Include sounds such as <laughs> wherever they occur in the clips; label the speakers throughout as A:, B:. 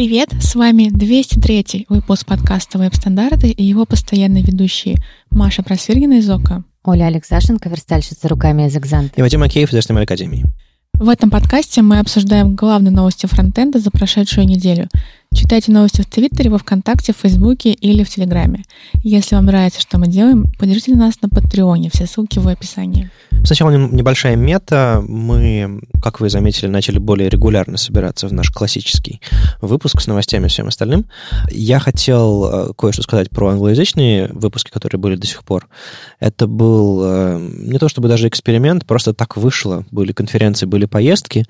A: Привет, с вами 203 выпуск подкаста «Веб-стандарты» и его постоянные ведущие Маша Просвиргина из ОКО.
B: Оля Алексашенко, верстальщица руками из «Экзанта».
C: И Вадим Акеев из Академии.
A: В этом подкасте мы обсуждаем главные новости фронтенда за прошедшую неделю. Читайте новости в Твиттере, во Вконтакте, в Фейсбуке или в Телеграме. Если вам нравится, что мы делаем, поддержите нас на Патреоне. Все ссылки в описании.
C: Сначала небольшая мета. Мы, как вы заметили, начали более регулярно собираться в наш классический выпуск с новостями и всем остальным. Я хотел э, кое-что сказать про англоязычные выпуски, которые были до сих пор. Это был э, не то чтобы даже эксперимент, просто так вышло. Были конференции, были поездки.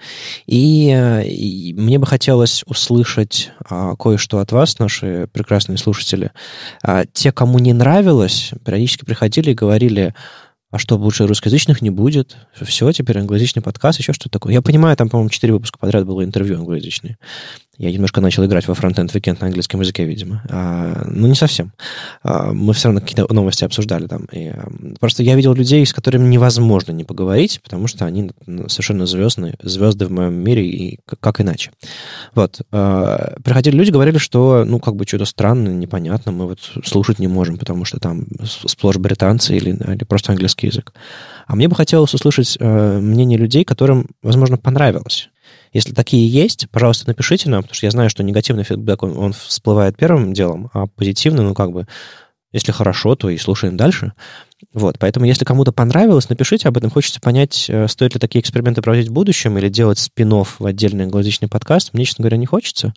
C: И, э, и мне бы хотелось услышать кое-что от вас, наши прекрасные слушатели. А, те, кому не нравилось, периодически приходили и говорили, а что, больше русскоязычных не будет? Все, теперь англоязычный подкаст, еще что-то такое. Я понимаю, там, по-моему, четыре выпуска подряд было интервью англоязычные. Я немножко начал играть во Frontend Weekend на английском языке, видимо. А, ну, не совсем. А, мы все равно какие-то новости обсуждали там. И, просто я видел людей, с которыми невозможно не поговорить, потому что они совершенно звездные, звезды в моем мире, и как, иначе. Вот. А, приходили люди, говорили, что, ну, как бы что-то странно, непонятно, мы вот слушать не можем, потому что там сплошь британцы или, или просто английский язык. А мне бы хотелось услышать э, мнение людей, которым, возможно, понравилось если такие есть, пожалуйста, напишите нам, потому что я знаю, что негативный фидбэк, он, он всплывает первым делом, а позитивный, ну, как бы, если хорошо, то и слушаем дальше. Вот, поэтому, если кому-то понравилось, напишите об этом. Хочется понять, э, стоит ли такие эксперименты проводить в будущем или делать спин в отдельный англоязычный подкаст. Мне, честно говоря, не хочется.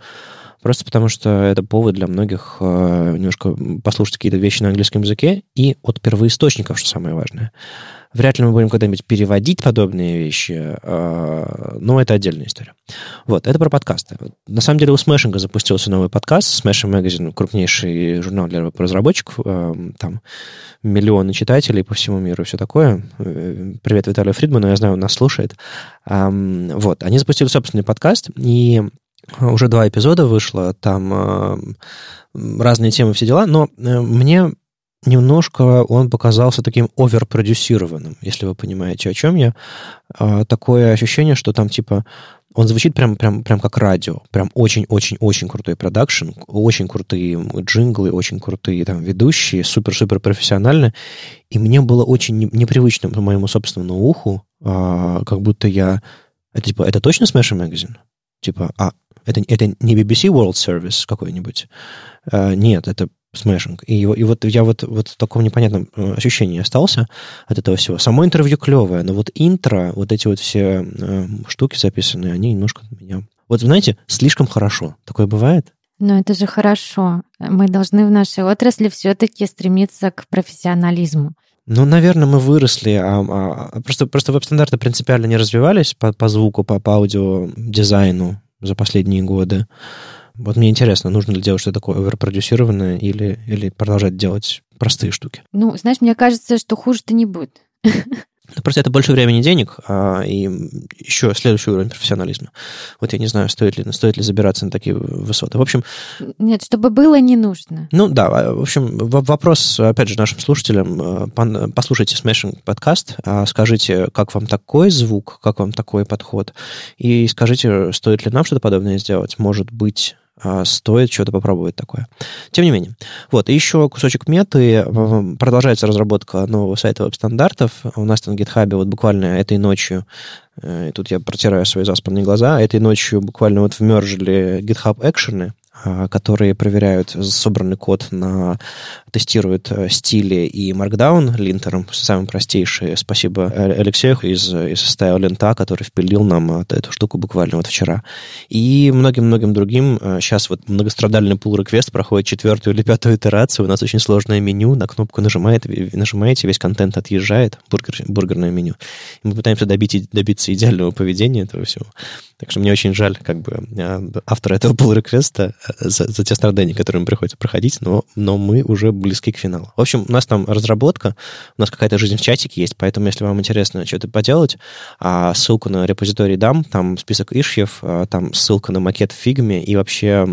C: Просто потому что это повод для многих э, немножко послушать какие-то вещи на английском языке и от первоисточников, что самое важное. Вряд ли мы будем когда-нибудь переводить подобные вещи, э, но это отдельная история. Вот, это про подкасты. На самом деле у Смешинга запустился новый подкаст. Smashing Magazine, крупнейший журнал для разработчиков. Э, там миллионы читателей по всему миру и все такое. Э, привет Виталию Фридману, я знаю, он нас слушает. Э, вот, они запустили собственный подкаст, и уже два эпизода вышло, там э, разные темы, все дела, но э, мне немножко он показался таким оверпродюсированным, если вы понимаете, о чем я. Э, такое ощущение, что там типа он звучит прям, прям, прям как радио. Прям очень-очень-очень крутой продакшн, очень крутые джинглы, очень крутые там ведущие, супер-супер профессионально. И мне было очень непривычно по моему собственному уху, а, как будто я... Это типа, это точно Smash Magazine? Типа, а, это, это не BBC World Service какой-нибудь. А, нет, это смешинг. И, и вот я вот, вот в таком непонятном э, ощущении остался от этого всего. Само интервью клевое, но вот интро, вот эти вот все э, штуки записанные, они немножко меня... Вот, знаете, слишком хорошо. Такое бывает?
B: Но это же хорошо. Мы должны в нашей отрасли все-таки стремиться к профессионализму.
C: Ну, наверное, мы выросли, а, а, а просто, просто веб-стандарты принципиально не развивались по, по звуку, по, по аудио дизайну за последние годы. Вот мне интересно, нужно ли делать что-то такое оверпродюсированное или, или продолжать делать простые штуки?
B: Ну, знаешь, мне кажется, что хуже-то не будет. <laughs>
C: Просто это больше времени и денег, а, и еще следующий уровень профессионализма. Вот я не знаю, стоит ли, стоит ли забираться на такие высоты. В общем...
B: Нет, чтобы было, не нужно.
C: Ну да, в общем, вопрос, опять же, нашим слушателям. Э, послушайте Smashing подкаст, а скажите, как вам такой звук, как вам такой подход, и скажите, стоит ли нам что-то подобное сделать. Может быть, а, стоит что-то попробовать такое. Тем не менее. Вот, и еще кусочек меты. Продолжается разработка нового сайта веб-стандартов. У нас на GitHub вот буквально этой ночью, э, и тут я протираю свои заспанные глаза, этой ночью буквально вот вмержили GitHub экшены, а, которые проверяют собранный код на тестируют э, стили и Markdown линтером, самый простейший. Спасибо Алексею из, из Style Лента, который впилил нам э, эту штуку буквально вот вчера. И многим-многим другим. Сейчас э, вот многострадальный pull request проходит четвертую или пятую итерацию. У нас очень сложное меню. На кнопку нажимает, нажимаете, весь контент отъезжает, бургер, бургерное меню. И мы пытаемся добить, добиться идеального поведения этого всего. Так что мне очень жаль как бы автора этого pull request за, за те страдания, которые им приходится проходить, но, но мы уже близки к финалу. В общем, у нас там разработка, у нас какая-то жизнь в чатике есть, поэтому если вам интересно что-то поделать, а, ссылку на репозиторий дам, там список ишьев, а, там ссылка на макет в фигме и вообще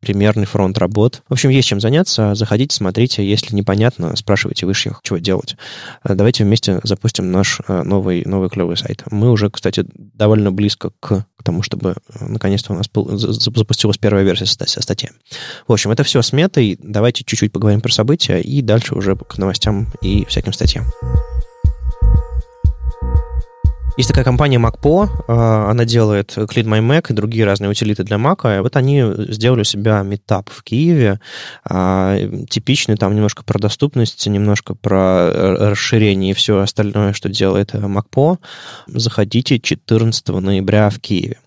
C: примерный фронт работ. В общем, есть чем заняться. Заходите, смотрите. Если непонятно, спрашивайте высших, чего делать. Э, давайте вместе запустим наш э, новый, новый клевый сайт. Мы уже, кстати, довольно близко к, тому, чтобы э, наконец-то у нас запустилась первая версия статьи. В общем, это все с метой. Давайте чуть-чуть поговорим про события и дальше уже к новостям и всяким статьям. Есть такая компания MacPo, а, она делает Clean My Mac и другие разные утилиты для Mac. Вот они сделали у себя метап в Киеве, а, типичный там немножко про доступность, немножко про расширение и все остальное, что делает MacPo. Заходите 14 ноября в Киеве.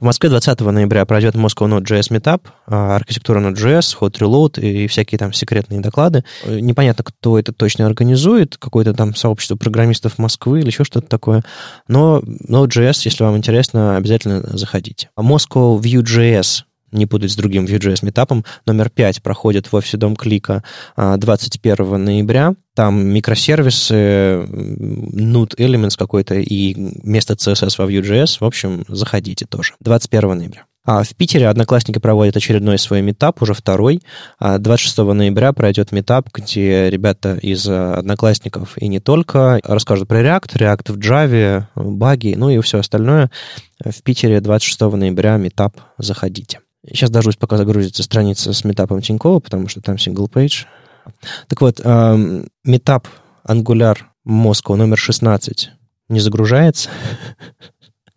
C: В Москве 20 ноября пройдет Moscow Node.js Meetup, а, архитектура Node.js, Hot Reload и всякие там секретные доклады. Непонятно, кто это точно организует, какое-то там сообщество программистов Москвы или еще что-то такое. Но Node.js, если вам интересно, обязательно заходите. А Moscow Vue.js не путать с другим Vue.js метапом. Номер 5 проходит в офисе Дом Клика 21 а, ноября. Там микросервисы, Node Elements какой-то и место CSS во Vue.js. В общем, заходите тоже. 21 ноября. А в Питере одноклассники проводят очередной свой метап, уже второй. 26 а, ноября пройдет метап, где ребята из одноклассников и не только расскажут про React, React в Java, баги, ну и все остальное. В Питере 26 ноября метап заходите. Сейчас дождусь, пока загрузится страница с метапом Тинькова, потому что там page. Так вот, метап Angular Moscow номер 16 не загружается.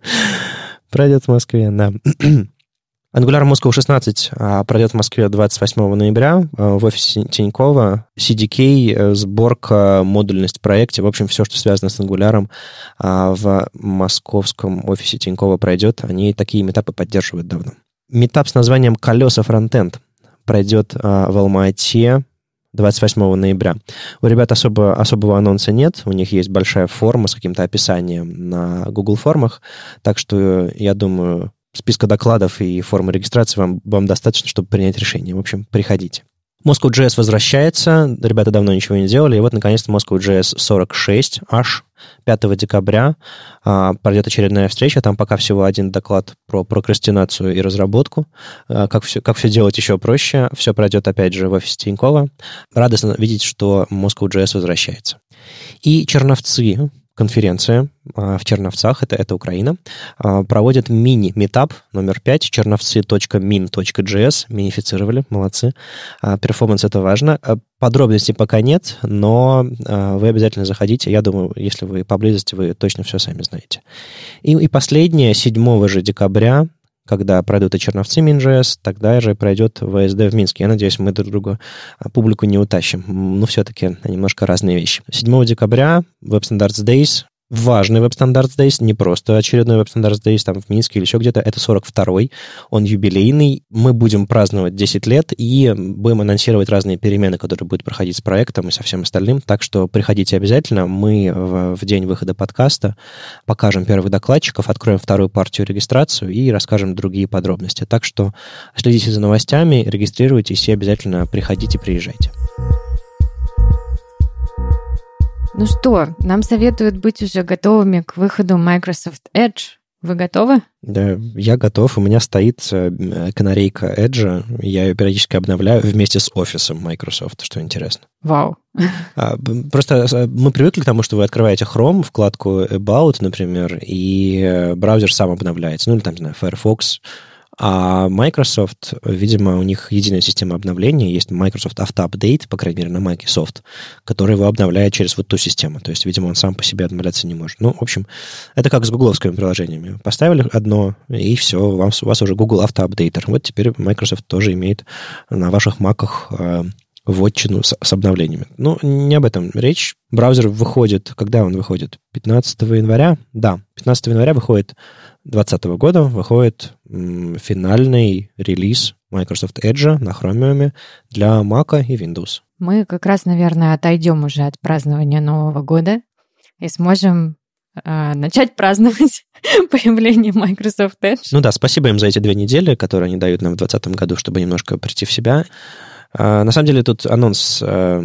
C: <laughs> Пройдет в Москве, да. <clears throat> Angular Moscow 16 а, пройдет в Москве 28 ноября а, в офисе Тинькова. CDK, э, сборка, модульность в проекте, в общем, все, что связано с Angular, а, в московском офисе Тинькова пройдет. Они такие метапы поддерживают давно. Метап с названием «Колеса фронтенд» пройдет а, в Алма-Ате 28 ноября. У ребят особо, особого анонса нет, у них есть большая форма с каким-то описанием на Google формах, так что я думаю, списка докладов и формы регистрации вам, вам достаточно, чтобы принять решение. В общем, приходите. Moscow.js возвращается, ребята давно ничего не делали, и вот, наконец-то, Moscow.js 46 аж 5 декабря а, пройдет очередная встреча, там пока всего один доклад про прокрастинацию и разработку, а, как, все, как все делать еще проще, все пройдет, опять же, в офисе Тинькова. Радостно видеть, что Moscow.js возвращается. И Черновцы, конференция а, в Черновцах, это, это Украина, а, проводят мини-метап номер 5, черновцы.min.js, минифицировали, молодцы. А, перформанс это важно. Подробностей пока нет, но вы обязательно заходите. Я думаю, если вы поблизости, вы точно все сами знаете. И, и последнее, 7 же декабря, когда пройдут и Черновцы Минжес, тогда же пройдет ВСД в Минске. Я надеюсь, мы друг друга публику не утащим. Но все-таки немножко разные вещи. 7 декабря Web Standards Days важный Web Standards Days, не просто очередной Web Standards Days там в Минске или еще где-то, это 42-й, он юбилейный, мы будем праздновать 10 лет и будем анонсировать разные перемены, которые будут проходить с проектом и со всем остальным, так что приходите обязательно, мы в, в день выхода подкаста покажем первых докладчиков, откроем вторую партию регистрацию и расскажем другие подробности, так что следите за новостями, регистрируйтесь и обязательно приходите, приезжайте.
B: Ну что, нам советуют быть уже готовыми к выходу Microsoft Edge. Вы готовы?
C: Да, я готов. У меня стоит э, канарейка Edge. Я ее периодически обновляю вместе с офисом Microsoft, что интересно.
B: Вау.
C: А, просто э, мы привыкли к тому, что вы открываете Chrome, вкладку About, например, и э, браузер сам обновляется. Ну, или там, не знаю, Firefox а Microsoft, видимо, у них единая система обновления, есть Microsoft Auto Update, по крайней мере, на Microsoft, который его обновляет через вот ту систему. То есть, видимо, он сам по себе обновляться не может. Ну, в общем, это как с гугловскими приложениями. Поставили одно, и все, у вас, у вас уже Google Auto Updater. Вот теперь Microsoft тоже имеет на ваших маках э, вотчину с, с обновлениями. Ну, не об этом речь. Браузер выходит, когда он выходит? 15 января? Да, 15 января выходит 2020 года выходит финальный релиз Microsoft Edge на Chromium для Mac и Windows.
B: Мы как раз, наверное, отойдем уже от празднования Нового года и сможем э, начать праздновать <laughs> появление Microsoft Edge.
C: Ну да, спасибо им за эти две недели, которые они дают нам в 2020 году, чтобы немножко прийти в себя. А, на самом деле тут анонс а,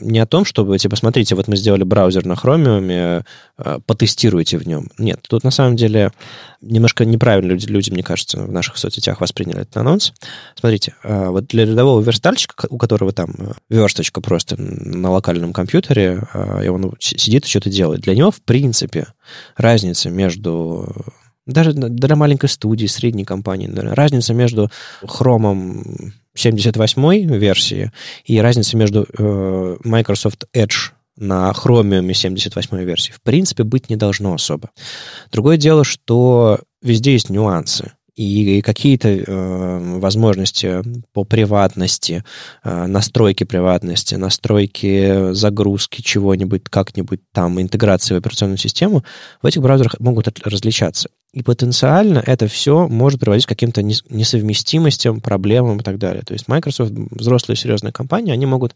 C: не о том, чтобы, типа, смотрите, вот мы сделали браузер на Chromium, а, потестируйте в нем. Нет, тут на самом деле немножко неправильно люди, люди, мне кажется, в наших соцсетях восприняли этот анонс. Смотрите, вот для рядового верстальщика, у которого там версточка просто на локальном компьютере, и он сидит и что-то делает, для него, в принципе, разница между даже для маленькой студии, средней компании, разница между Chrome 78 версии и разница между э, Microsoft Edge на Chromium 78 версии в принципе быть не должно особо. Другое дело, что везде есть нюансы и какие-то э, возможности по приватности, э, настройки приватности, настройки загрузки чего-нибудь, как-нибудь там, интеграции в операционную систему в этих браузерах могут различаться. И потенциально это все может приводить к каким-то несовместимостям, проблемам и так далее. То есть Microsoft, взрослые серьезные компании, они могут,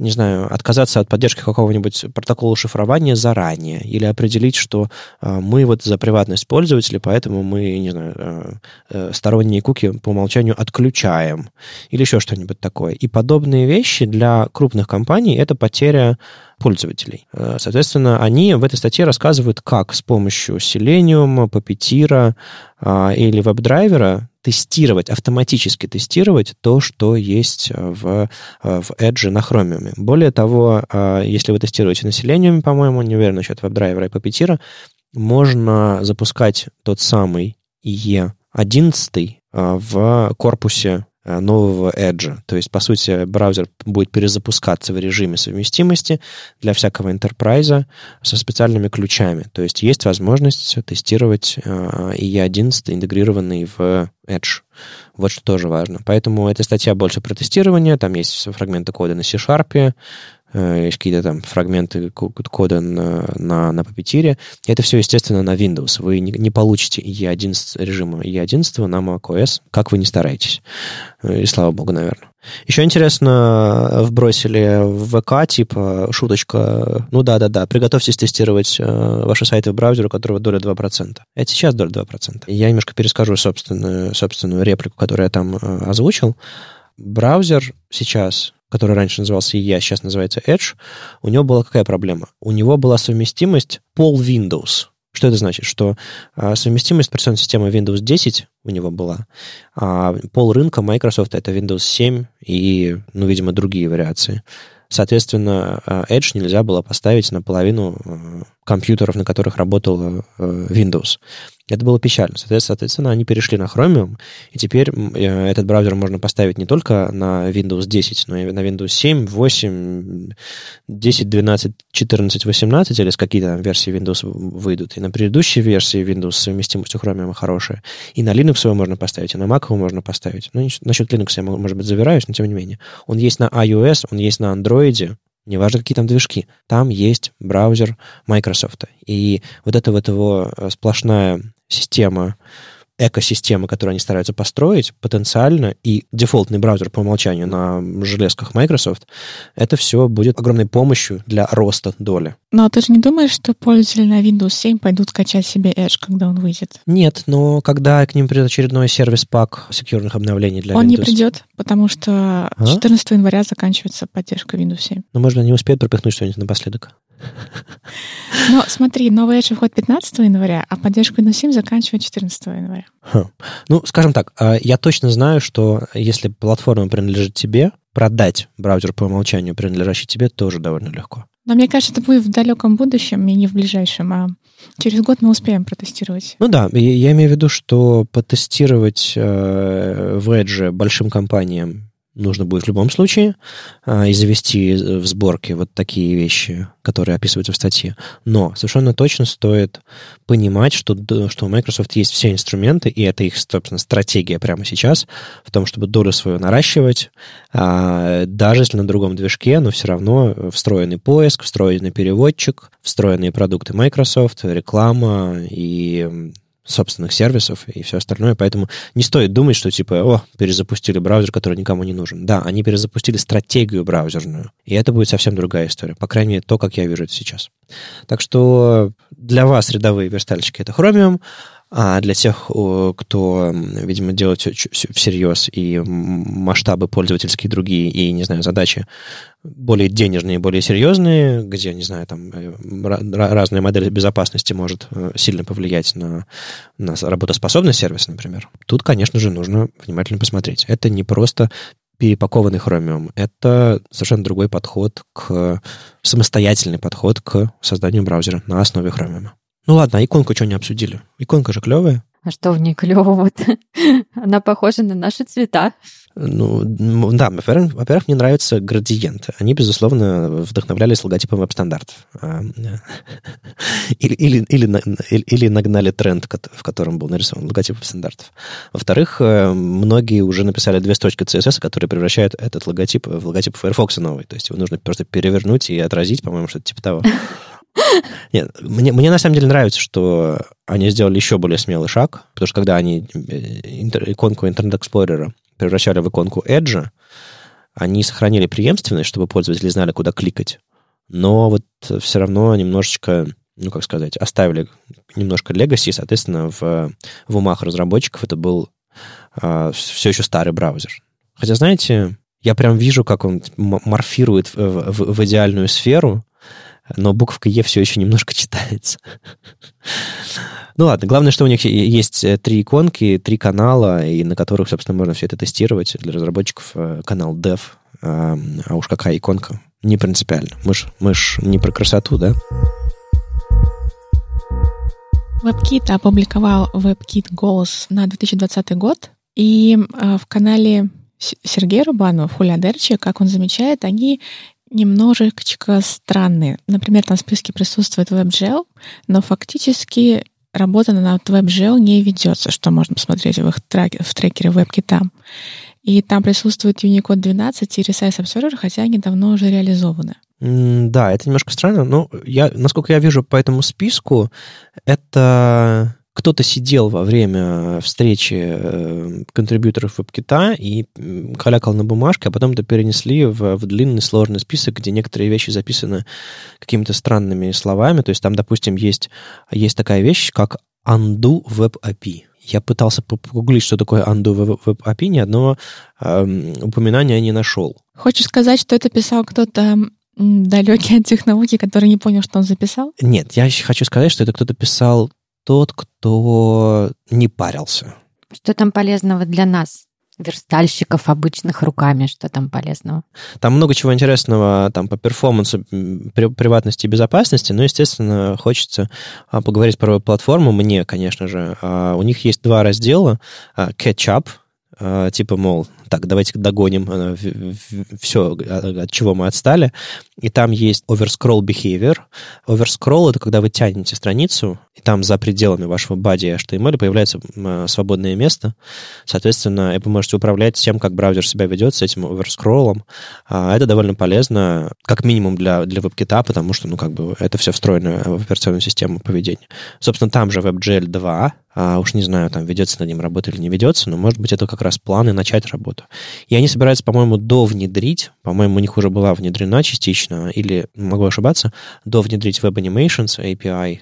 C: не знаю, отказаться от поддержки какого-нибудь протокола шифрования заранее или определить, что э, мы вот за приватность пользователей, поэтому мы, не знаю, э, э, сторонние куки по умолчанию отключаем или еще что-нибудь такое. И подобные вещи для крупных компаний это потеря пользователей. Э, соответственно, они в этой статье рассказывают, как с помощью Selenium, Puppeteer а, или WebDriver тестировать, автоматически тестировать то, что есть в, в Edge на Chromium. Более того, если вы тестируете на Selenium, по-моему, не уверен насчет WebDriver и Puppeteer, можно запускать тот самый E11 а, в корпусе Э, нового Edge. То есть, по сути, браузер будет перезапускаться в режиме совместимости для всякого enterprise со специальными ключами. То есть есть возможность тестировать IE11 э, интегрированный в Edge. Вот что тоже важно. Поэтому эта статья больше про тестирование. Там есть фрагменты кода на C-Sharp, Э, есть какие-то там фрагменты кода на, на, на Puppeteer. Это все, естественно, на Windows. Вы не, не получите E11 режима E11 на macOS, как вы не стараетесь. Э, и слава богу, наверное. Еще интересно, вбросили в ВК, типа, шуточка, ну да-да-да, приготовьтесь тестировать э, ваши сайты в браузере, у которого доля 2%. Это сейчас доля 2%. Я немножко перескажу собственную, собственную реплику, которую я там э, озвучил. Браузер сейчас который раньше назывался EA, сейчас называется Edge, у него была какая проблема? У него была совместимость пол Windows. Что это значит? Что а, совместимость операционной системы Windows 10 у него была, а пол рынка Microsoft это Windows 7 и, ну, видимо, другие вариации. Соответственно, а, Edge нельзя было поставить на половину а, компьютеров, на которых работал а, Windows. Это было печально. Соответственно, они перешли на Chromium, и теперь э, этот браузер можно поставить не только на Windows 10, но и на Windows 7, 8, 10, 12, 14, 18, или с какие-то там версии Windows выйдут. И на предыдущей версии Windows совместимость у Chromium хорошая. И на Linux его можно поставить, и на Mac его можно поставить. Ну, насчет Linux я, может быть, завираюсь, но тем не менее. Он есть на iOS, он есть на Android, неважно, какие там движки, там есть браузер Microsoft. И вот эта вот его э, сплошная система экосистемы, которую они стараются построить, потенциально, и дефолтный браузер по умолчанию на железках Microsoft, это все будет огромной помощью для роста доли.
A: Но ты же не думаешь, что пользователи на Windows 7 пойдут качать себе Edge, когда он выйдет?
C: Нет, но когда к ним придет очередной сервис-пак секьюрных обновлений для
A: он
C: Windows...
A: Он не придет, потому что а? 14 января заканчивается поддержка Windows 7.
C: Ну, можно не успеет пропихнуть что-нибудь напоследок.
A: Но смотри, новый Edge выходит 15 января, а поддержку Windows 7 заканчивает 14 января.
C: Хм. Ну, скажем так, а, я точно знаю, что если платформа принадлежит тебе, продать браузер по умолчанию, принадлежащий тебе, тоже довольно легко.
A: Но мне кажется, это будет в далеком будущем и не в ближайшем, а через год мы успеем протестировать.
C: Ну да, я имею в виду, что потестировать э, в Edge большим компаниям нужно будет в любом случае а, и завести в сборке вот такие вещи, которые описываются в статье. Но совершенно точно стоит понимать, что, что у Microsoft есть все инструменты, и это их, собственно, стратегия прямо сейчас в том, чтобы долю свою наращивать, а, даже если на другом движке, но все равно встроенный поиск, встроенный переводчик, встроенные продукты Microsoft, реклама и собственных сервисов и все остальное, поэтому не стоит думать, что типа, о, перезапустили браузер, который никому не нужен. Да, они перезапустили стратегию браузерную, и это будет совсем другая история, по крайней мере, то, как я вижу это сейчас. Так что для вас, рядовые верстальщики, это Chromium, А для тех, кто, видимо, делает все всерьез, и масштабы пользовательские другие, и, не знаю, задачи более денежные, более серьезные, где, не знаю, там э, разные модели безопасности может э, сильно повлиять на, на работоспособность сервиса, например, тут, конечно же, нужно внимательно посмотреть. Это не просто перепакованный Chromium. Это совершенно другой подход к... самостоятельный подход к созданию браузера на основе Chromium. Ну ладно, иконку что не обсудили? Иконка же клевая.
B: А что в ней клевого-то? <laughs> Она похожа на наши цвета.
C: Ну, да, во-первых, во-первых, мне нравятся градиенты. Они, безусловно, вдохновлялись логотипом веб-стандартов. А, <laughs> или, или, или, или нагнали тренд, в котором был нарисован логотип веб-стандартов. Во-вторых, э, многие уже написали две строчки CSS, которые превращают этот логотип в логотип Firefox новый. То есть его нужно просто перевернуть и отразить, по-моему, что-то типа того. <laughs> <laughs> Нет, мне, мне на самом деле нравится, что они сделали еще более смелый шаг, потому что когда они э, иконку Internet Explorer превращали в иконку Edge, они сохранили преемственность, чтобы пользователи знали, куда кликать. Но вот все равно немножечко, ну, как сказать, оставили немножко legacy, соответственно, в, в умах разработчиков это был а, все еще старый браузер. Хотя, знаете, я прям вижу, как он морфирует в, в, в идеальную сферу, но буковка Е все еще немножко читается. Ну ладно, главное, что у них есть э, три иконки, три канала, и на которых, собственно, можно все это тестировать. Для разработчиков э, канал Dev, а, уж какая иконка, не принципиально. Мы ж, мы ж не про красоту, да?
A: WebKit опубликовал WebKit Goals на 2020 год, и э, в канале Сергея Рубанова, в Хулиадерче, как он замечает, они немножечко странные. Например, там в списке присутствует WebGL, но фактически работа над WebGL не ведется, что можно посмотреть в их треке, в трекере WebKit. И там присутствует Unicode 12 и Resize Observer, хотя они давно уже реализованы.
C: Да, это немножко странно. Но я, насколько я вижу по этому списку, это кто-то сидел во время встречи э, контрибьюторов WebKit и калякал на бумажке, а потом это перенесли в, в длинный сложный список, где некоторые вещи записаны какими-то странными словами. То есть там, допустим, есть, есть такая вещь, как undo web API. Я пытался погуглить, что такое undo web API, ни одного э, упоминания не нашел.
A: Хочешь сказать, что это писал кто-то далекий от технологий, который не понял, что он записал?
C: Нет, я хочу сказать, что это кто-то писал тот, кто не парился.
B: Что там полезного для нас? верстальщиков обычных руками, что там полезного?
C: Там много чего интересного там по перформансу, при, приватности и безопасности, но, естественно, хочется а, поговорить про платформу. Мне, конечно же, а, у них есть два раздела. А, Catch Up, типа, мол, так, давайте догоним э, все, от чего мы отстали. И там есть overscroll behavior. Overscroll — это когда вы тянете страницу, и там за пределами вашего body HTML появляется э, свободное место. Соответственно, вы можете управлять тем, как браузер себя ведет с этим оверскроллом. А это довольно полезно, как минимум для, для WebKit, потому что, ну, как бы, это все встроено в операционную систему поведения. Собственно, там же WebGL 2, а уж не знаю, там ведется над ним работа или не ведется, но, может быть, это как раз планы начать работу. И они собираются, по-моему, довнедрить, по-моему, у них уже была внедрена частично, или, могу ошибаться, довнедрить Web Animations API.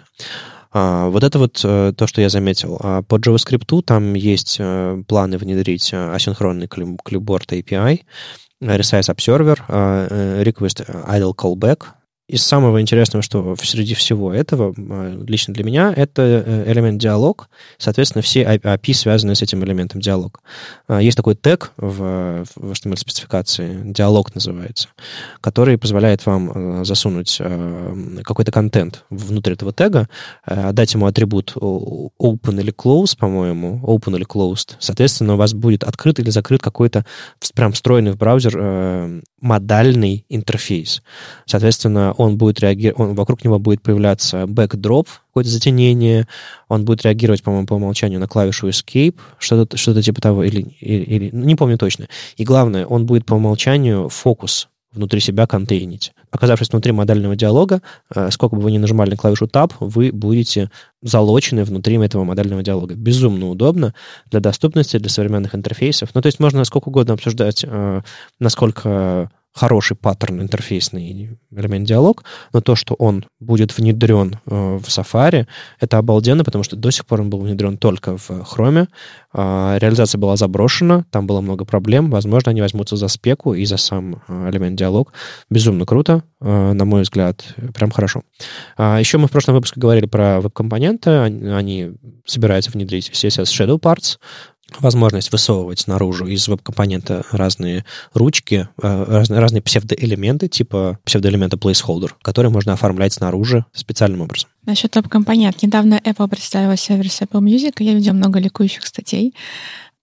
C: А, вот это вот а, то, что я заметил. А по JavaScript там есть а, планы внедрить а, асинхронный clipboard API, Resize Observer, Request Idle Callback, из самого интересного, что среди всего этого, а, лично для меня, это э, элемент диалог. Соответственно, все API связаны с этим элементом диалог. А, есть такой тег в, в HTML-спецификации, диалог называется, который позволяет вам э, засунуть э, какой-то контент внутрь этого тега, дать ему атрибут open или close, по-моему, open или closed. Соответственно, у вас будет открыт или закрыт какой-то прям встроенный в браузер модальный интерфейс. Соответственно, он будет реагировать, вокруг него будет появляться backdrop, какое-то затенение, он будет реагировать, по-моему, по умолчанию на клавишу Escape, что-то что типа того, или, или, или, не помню точно. И главное, он будет по умолчанию фокус внутри себя контейнить. Оказавшись внутри модального диалога, э, сколько бы вы ни нажимали на клавишу Tab, вы будете залочены внутри этого модального диалога. Безумно удобно для доступности, для современных интерфейсов. Ну, то есть можно сколько угодно обсуждать, э, насколько хороший паттерн интерфейсный элемент диалог, но то, что он будет внедрен э, в Safari, это обалденно, потому что до сих пор он был внедрен только в Chrome. Э, реализация была заброшена, там было много проблем. Возможно, они возьмутся за спеку и за сам э, элемент диалог. Безумно круто, э, на мой взгляд, прям хорошо. А еще мы в прошлом выпуске говорили про веб-компоненты. Они, они собираются внедрить CSS Shadow Parts возможность высовывать наружу из веб-компонента разные ручки, э, разные, разные псевдоэлементы, типа псевдоэлемента placeholder, которые можно оформлять снаружи специальным образом.
A: Насчет веб-компонент. Недавно Apple представила сервис Apple Music, и я видела много ликующих статей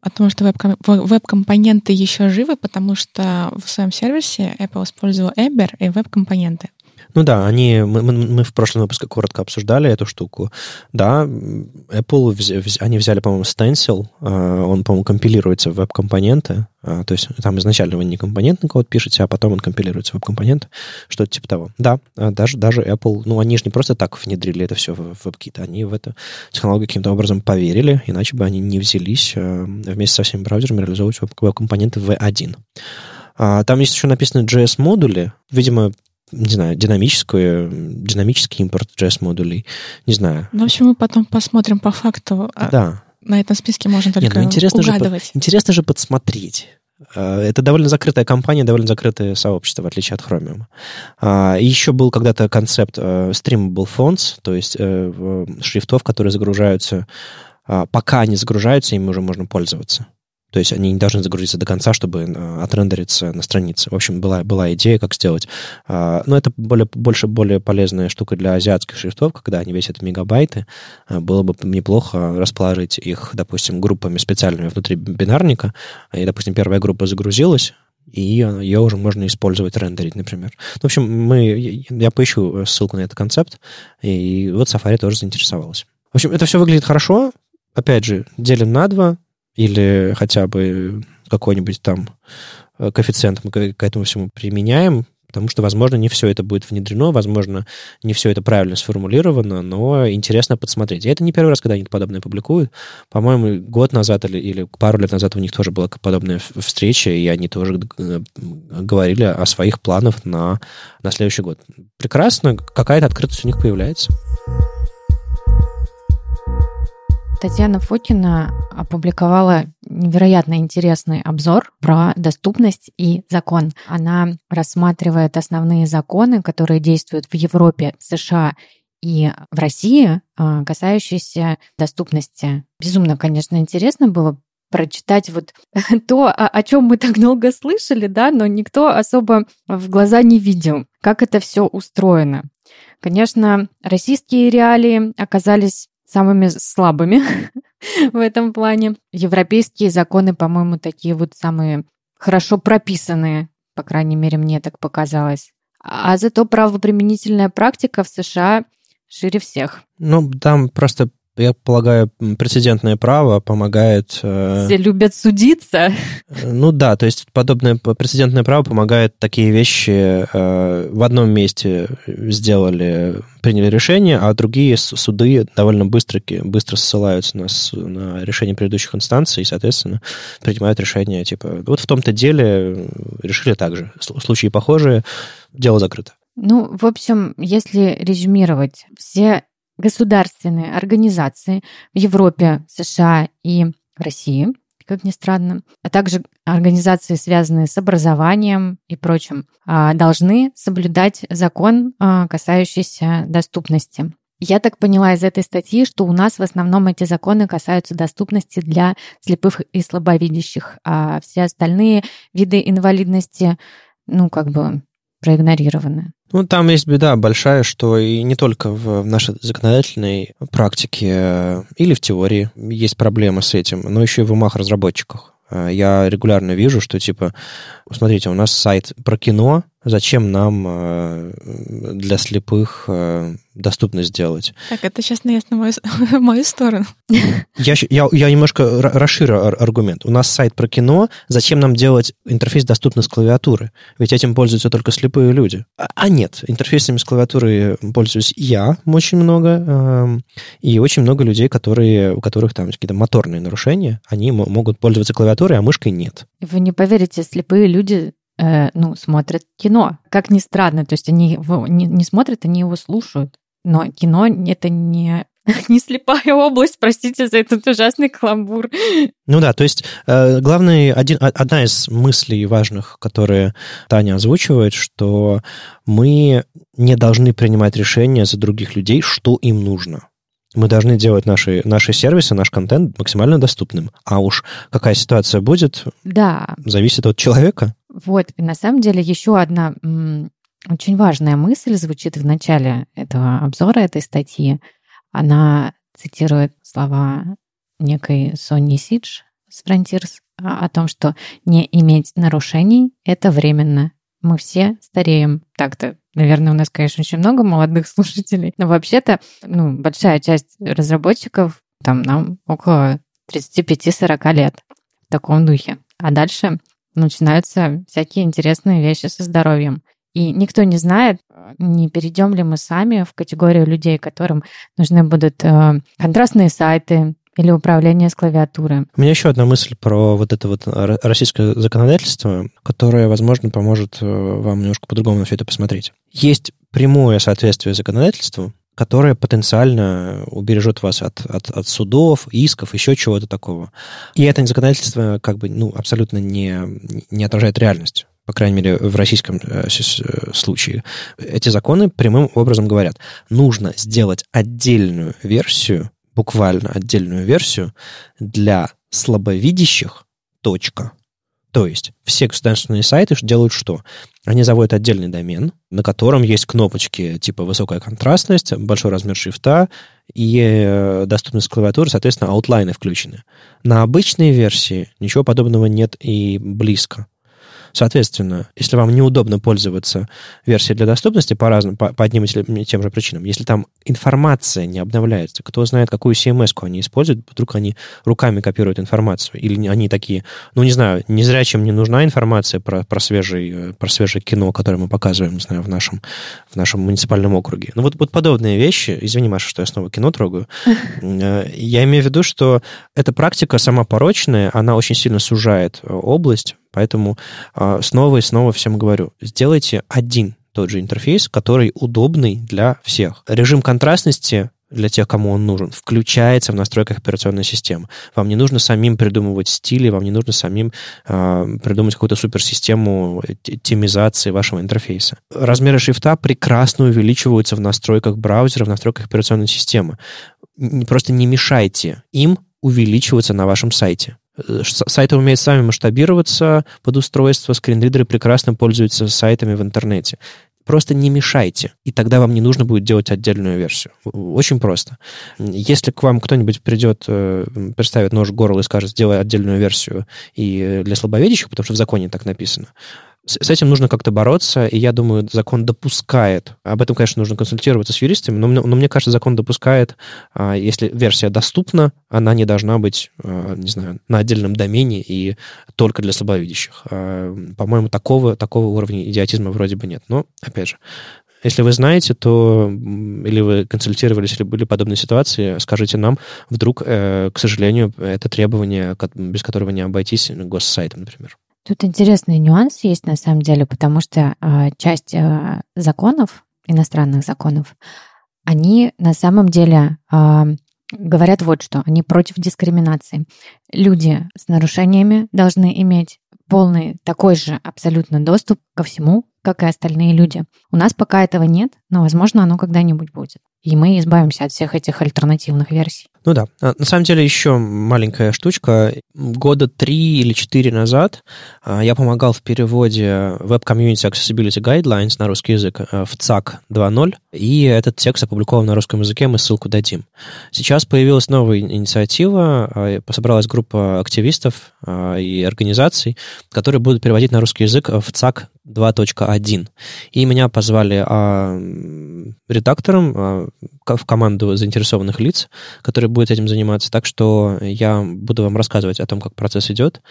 A: о том, что веб-компоненты еще живы, потому что в своем сервисе Apple использовал Ember и веб-компоненты.
C: Ну да, они, мы, мы в прошлом выпуске коротко обсуждали эту штуку. Да, Apple, вз, они взяли, по-моему, Stencil, а, он, по-моему, компилируется в веб-компоненты, а, то есть там изначально вы не компонентный код пишете, а потом он компилируется в веб-компоненты, что-то типа того. Да, а, даже, даже Apple, ну они же не просто так внедрили это все в WebKit, они в эту технологию каким-то образом поверили, иначе бы они не взялись вместе со всеми браузерами реализовывать веб-компоненты V1. Там есть еще написано JS-модули. Видимо, не знаю, динамическую, динамический импорт JS-модулей, не знаю.
A: Ну, в общем, мы потом посмотрим по факту. А
C: да.
A: На этом списке можно только Нет, ну, интересно угадывать.
C: Же, интересно же подсмотреть. А, это довольно закрытая компания, довольно закрытое сообщество, в отличие от Chromium. А, еще был когда-то концепт э, streamable fonts, то есть э, шрифтов, которые загружаются, пока они загружаются, ими уже можно пользоваться. То есть они не должны загрузиться до конца, чтобы э, отрендериться на странице. В общем, была, была идея, как сделать. А, но это более, больше более полезная штука для азиатских шрифтов, когда они весят мегабайты. А, было бы неплохо расположить их, допустим, группами специальными внутри бинарника. И, допустим, первая группа загрузилась, и ее уже можно использовать, рендерить, например. Ну, в общем, мы, я поищу ссылку на этот концепт, и вот Safari тоже заинтересовалась. В общем, это все выглядит хорошо. Опять же, делим на два, или хотя бы какой-нибудь там э, коэффициент мы к этому всему применяем, потому что, возможно, не все это будет внедрено, возможно, не все это правильно сформулировано, но интересно подсмотреть. И это не первый раз, когда они подобное публикуют. По-моему, год назад или, или пару лет назад у них тоже была подобная встреча, и они тоже говорили о своих планах на, на следующий год. Прекрасно, какая-то открытость у них появляется.
B: Татьяна Фокина опубликовала невероятно интересный обзор про доступность и закон. Она рассматривает основные законы, которые действуют в Европе, США и в России, а, касающиеся доступности. Безумно, конечно, интересно было прочитать вот <laughs> то, о, чем мы так долго слышали, да, но никто особо в глаза не видел, как это все устроено. Конечно, российские реалии оказались самыми слабыми <laughs> в этом плане. Европейские законы, по-моему, такие вот самые хорошо прописанные, по крайней мере, мне так показалось. А зато правоприменительная практика в США шире всех.
C: Ну, там просто я полагаю, прецедентное право помогает...
B: Э, Все любят судиться.
C: Ну да, то есть подобное прецедентное право помогает такие вещи э, в одном месте сделали, приняли решение, а другие суды довольно быстро, быстро ссылаются на, на решение предыдущих инстанций и, соответственно, принимают решение, типа, вот в том-то деле решили так же. Случаи похожие, дело закрыто.
B: Ну, в общем, если резюмировать, все государственные организации в Европе, США и России, как ни странно, а также организации, связанные с образованием и прочим, а, должны соблюдать закон, а, касающийся доступности. Я так поняла из этой статьи, что у нас в основном эти законы касаются доступности для слепых и слабовидящих, а все остальные виды инвалидности, ну, как бы проигнорированы.
C: Ну, там есть беда большая, что и не только в нашей законодательной практике э, или в теории есть проблема с этим, но еще и в умах разработчиков. Э, я регулярно вижу, что типа, смотрите, у нас сайт про кино, зачем нам э, для слепых э, доступность сделать?
A: Так, это сейчас наезд на мою, <laughs> мою сторону.
C: Я, я, я немножко расширю аргумент. У нас сайт про кино, зачем нам делать интерфейс доступный с клавиатуры? Ведь этим пользуются только слепые люди. А, а нет, интерфейсами с клавиатуры пользуюсь я очень много, э, и очень много людей, которые, у которых там какие-то моторные нарушения, они могут пользоваться клавиатурой, а мышкой нет.
B: Вы не поверите, слепые люди э, ну, смотрят кино. Как ни странно, то есть они его не, не смотрят, они его слушают. Но кино это не <laughs> не слепая область, простите за этот ужасный каламбур.
C: Ну да, то есть э, главный, один, одна из мыслей важных, которые Таня озвучивает, что мы не должны принимать решения за других людей, что им нужно. Мы должны делать наши, наши сервисы, наш контент максимально доступным. А уж какая ситуация будет,
B: да.
C: зависит от человека.
B: Вот, и на самом деле еще одна очень важная мысль звучит в начале этого обзора, этой статьи. Она цитирует слова некой Сони Сидж с Frontiers о том, что не иметь нарушений — это временно. Мы все стареем. Так-то, наверное, у нас, конечно, очень много молодых <laughs> слушателей, но вообще-то ну, большая часть разработчиков, там нам около 35-40 лет в таком духе. А дальше начинаются всякие интересные вещи со здоровьем. И никто не знает, не перейдем ли мы сами в категорию людей, которым нужны будут э, контрастные сайты, или управление с клавиатуры.
C: У меня еще одна мысль про вот это вот российское законодательство, которое, возможно, поможет э, вам немножко по-другому на все это посмотреть. Есть прямое соответствие законодательству, которое потенциально убережет вас от, от, от судов, исков, еще чего-то такого. И это законодательство как бы ну, абсолютно не, не отражает реальность по крайней мере, в российском э, случае, эти законы прямым образом говорят, нужно сделать отдельную версию, буквально отдельную версию для слабовидящих, точка. То есть все государственные сайты делают что? Они заводят отдельный домен, на котором есть кнопочки типа высокая контрастность, большой размер шрифта и э, доступность клавиатуры, соответственно, аутлайны включены. На обычной версии ничего подобного нет и близко. Соответственно, если вам неудобно пользоваться версией для доступности по, разным, по, по одним и тем же причинам, если там информация не обновляется, кто знает, какую CMS они используют, вдруг они руками копируют информацию, или они такие, ну, не знаю, не зря чем не нужна информация про, про, свежий, э, про свежее кино, которое мы показываем, не знаю, в нашем, в нашем муниципальном округе. Ну, вот, вот подобные вещи, извини, Маша, что я снова кино трогаю, э, я имею в виду, что эта практика сама порочная, она очень сильно сужает э, область, Поэтому а, снова и снова всем говорю, сделайте один тот же интерфейс, который удобный для всех. Режим контрастности для тех, кому он нужен, включается в настройках операционной системы. Вам не нужно самим придумывать стили, вам не нужно самим э, придумать какую-то суперсистему темизации вашего интерфейса. Размеры шрифта прекрасно увеличиваются в настройках браузера, в настройках операционной системы. Просто не мешайте им увеличиваться на вашем сайте. Э, сайты умеют сами масштабироваться под устройство, скринридеры прекрасно пользуются сайтами в интернете. Просто не мешайте, и тогда вам не нужно будет делать отдельную версию. Очень просто. Если к вам кто-нибудь придет, э, представит нож в горло и скажет, сделай отдельную версию и э, для слабовидящих, потому что в законе так написано, с этим нужно как-то бороться, и я думаю, закон допускает, об этом, конечно, нужно консультироваться с юристами, но, но мне кажется, закон допускает, а, если версия доступна, она не должна быть, а, не знаю, на отдельном домене и только для слабовидящих. А, по-моему, такого, такого уровня идиотизма вроде бы нет. Но, опять же, если вы знаете, то или вы консультировались, или были подобные ситуации, скажите нам, вдруг, э, к сожалению, это требование, без которого не обойтись госсайтом, например.
B: Тут интересный нюанс есть на самом деле, потому что э, часть э, законов, иностранных законов, они на самом деле э, говорят вот что, они против дискриминации. Люди с нарушениями должны иметь полный такой же абсолютно доступ ко всему, как и остальные люди. У нас пока этого нет, но, возможно, оно когда-нибудь будет и мы избавимся от всех этих альтернативных версий.
C: Ну да. А, на самом деле еще маленькая штучка. Года три или четыре назад а, я помогал в переводе Web Community Accessibility Guidelines на русский язык а, в ЦАК 2.0, и этот текст опубликован на русском языке, мы ссылку дадим. Сейчас появилась новая инициатива, собралась группа активистов и организаций, которые будут переводить на русский язык в ЦАК 2.1. один. И меня позвали а, редактором а, в команду заинтересованных лиц, которые будут этим заниматься. Так что я буду вам рассказывать о том, как процесс идет,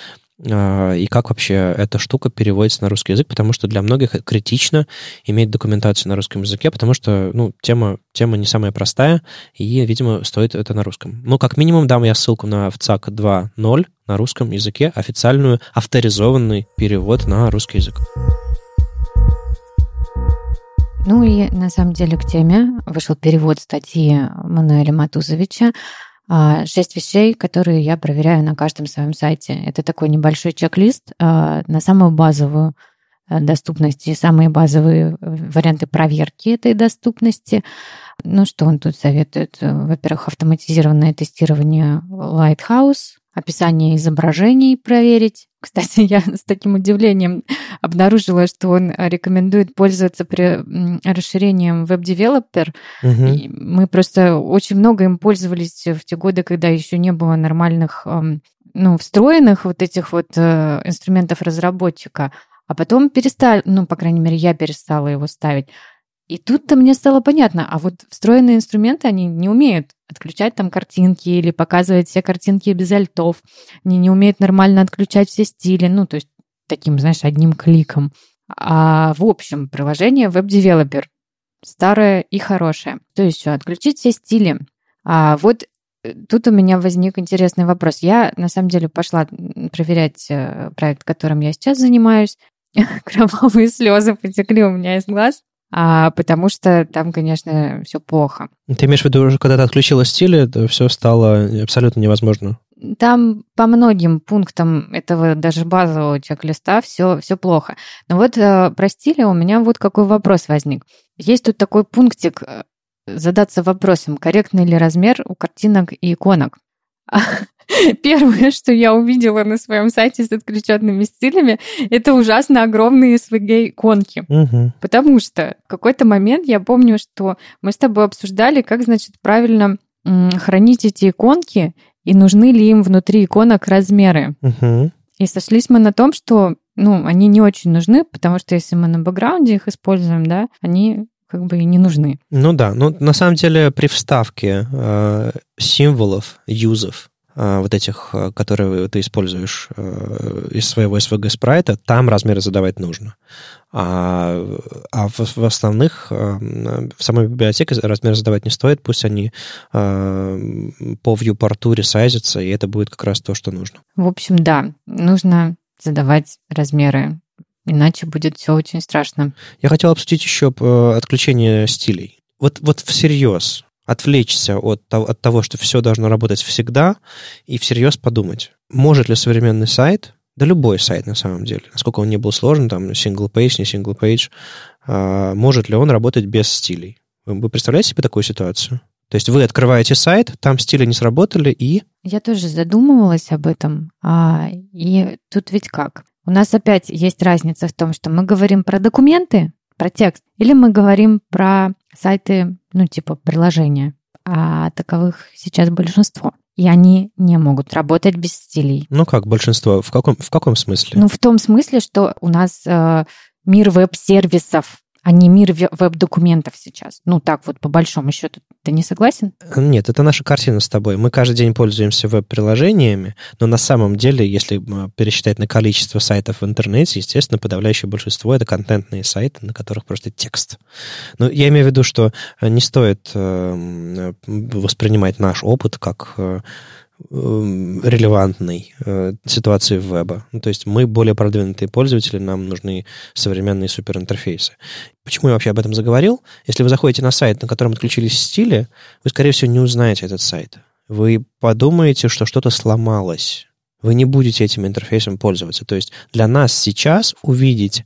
C: а, и как вообще эта штука переводится на русский язык, потому что для многих критично иметь документацию на русском языке, потому что, ну, тема, тема не самая простая, и, видимо, стоит это на русском. Ну, как минимум, дам я ссылку на ВЦАК 2.0 на русском языке, официальную, авторизованный перевод на русский язык.
B: Ну и на самом деле к теме вышел перевод статьи Мануэля Матузовича а, шесть вещей, которые я проверяю на каждом своем сайте. Это такой небольшой чек-лист а, на самую базовую э, доступность и самые базовые варианты проверки этой доступности. Ну, что он тут советует? Во-первых, автоматизированное тестирование Lighthouse, описание изображений проверить. Кстати, <laughs> я с таким удивлением обнаружила, что он рекомендует пользоваться при расширением веб-девелопер. Угу. Мы просто очень много им пользовались в те годы, когда еще не было нормальных, ну, встроенных вот этих вот э, инструментов разработчика. А потом перестали, ну, по крайней мере, я перестала его ставить. И тут-то мне стало понятно, а вот встроенные инструменты, они не умеют отключать там картинки или показывать все картинки без альтов, они не умеют нормально отключать все стили, ну, то есть таким, знаешь, одним кликом. А в общем, приложение веб-девелопер старое и хорошее. То есть еще отключить все стили. А вот э, тут у меня возник интересный вопрос. Я, на самом деле, пошла проверять э, проект, которым я сейчас занимаюсь. <laughs> Кровавые слезы потекли у меня из глаз а, потому что там, конечно, все плохо.
C: Ты имеешь в виду, уже когда ты отключила стили, то все стало абсолютно невозможно?
B: Там по многим пунктам этого даже базового чек-листа все, все плохо. Но вот э, про стили у меня вот какой вопрос возник. Есть тут такой пунктик э, задаться вопросом, корректный ли размер у картинок и иконок. <laughs> <laughs> Первое, что я увидела на своем сайте с отключенными стилями, это ужасно огромные SVG-иконки. Угу. Потому что в какой-то момент я помню, что мы с тобой обсуждали, как, значит, правильно хранить эти иконки и нужны ли им внутри иконок размеры. Угу. И сошлись мы на том, что ну, они не очень нужны, потому что если мы на бэкграунде их используем, да, они как бы и не нужны.
C: Ну да, ну на самом деле при вставке э, символов, юзов, вот этих, э, которые ты используешь э, из своего SVG спрайта, там размеры задавать нужно. А, а в, в основных, э, в самой библиотеке размеры задавать не стоит, пусть они э, по viewport ресайзятся, и это будет как раз то, что нужно.
B: В общем, да, нужно задавать размеры Иначе будет все очень страшно.
C: Я хотел обсудить еще э, отключение стилей. Вот, вот всерьез отвлечься от, от того, что все должно работать всегда, и всерьез подумать, может ли современный сайт, да любой сайт на самом деле, насколько он не был сложен, там single page, не single page, а, может ли он работать без стилей? Вы представляете себе такую ситуацию? То есть вы открываете сайт, там стили не сработали, и...
B: Я тоже задумывалась об этом. А, и тут ведь как? У нас опять есть разница в том, что мы говорим про документы, про текст, или мы говорим про сайты, ну, типа приложения, а таковых сейчас большинство. И они не могут работать без стилей.
C: Ну как большинство? В каком, в каком смысле?
B: Ну, в том смысле, что у нас э, мир веб-сервисов а не мир веб-документов сейчас. Ну, так вот, по большому счету. Ты не согласен?
C: Нет, это наша картина с тобой. Мы каждый день пользуемся веб-приложениями, но на самом деле, если пересчитать на количество сайтов в интернете, естественно, подавляющее большинство — это контентные сайты, на которых просто текст. Но я имею в виду, что не стоит э, воспринимать наш опыт как э, релевантной э, ситуации веба. Ну, то есть мы более продвинутые пользователи, нам нужны современные суперинтерфейсы. Почему я вообще об этом заговорил? Если вы заходите на сайт, на котором отключились стили, вы, скорее всего, не узнаете этот сайт. Вы подумаете, что что-то сломалось. Вы не будете этим интерфейсом пользоваться. То есть для нас сейчас увидеть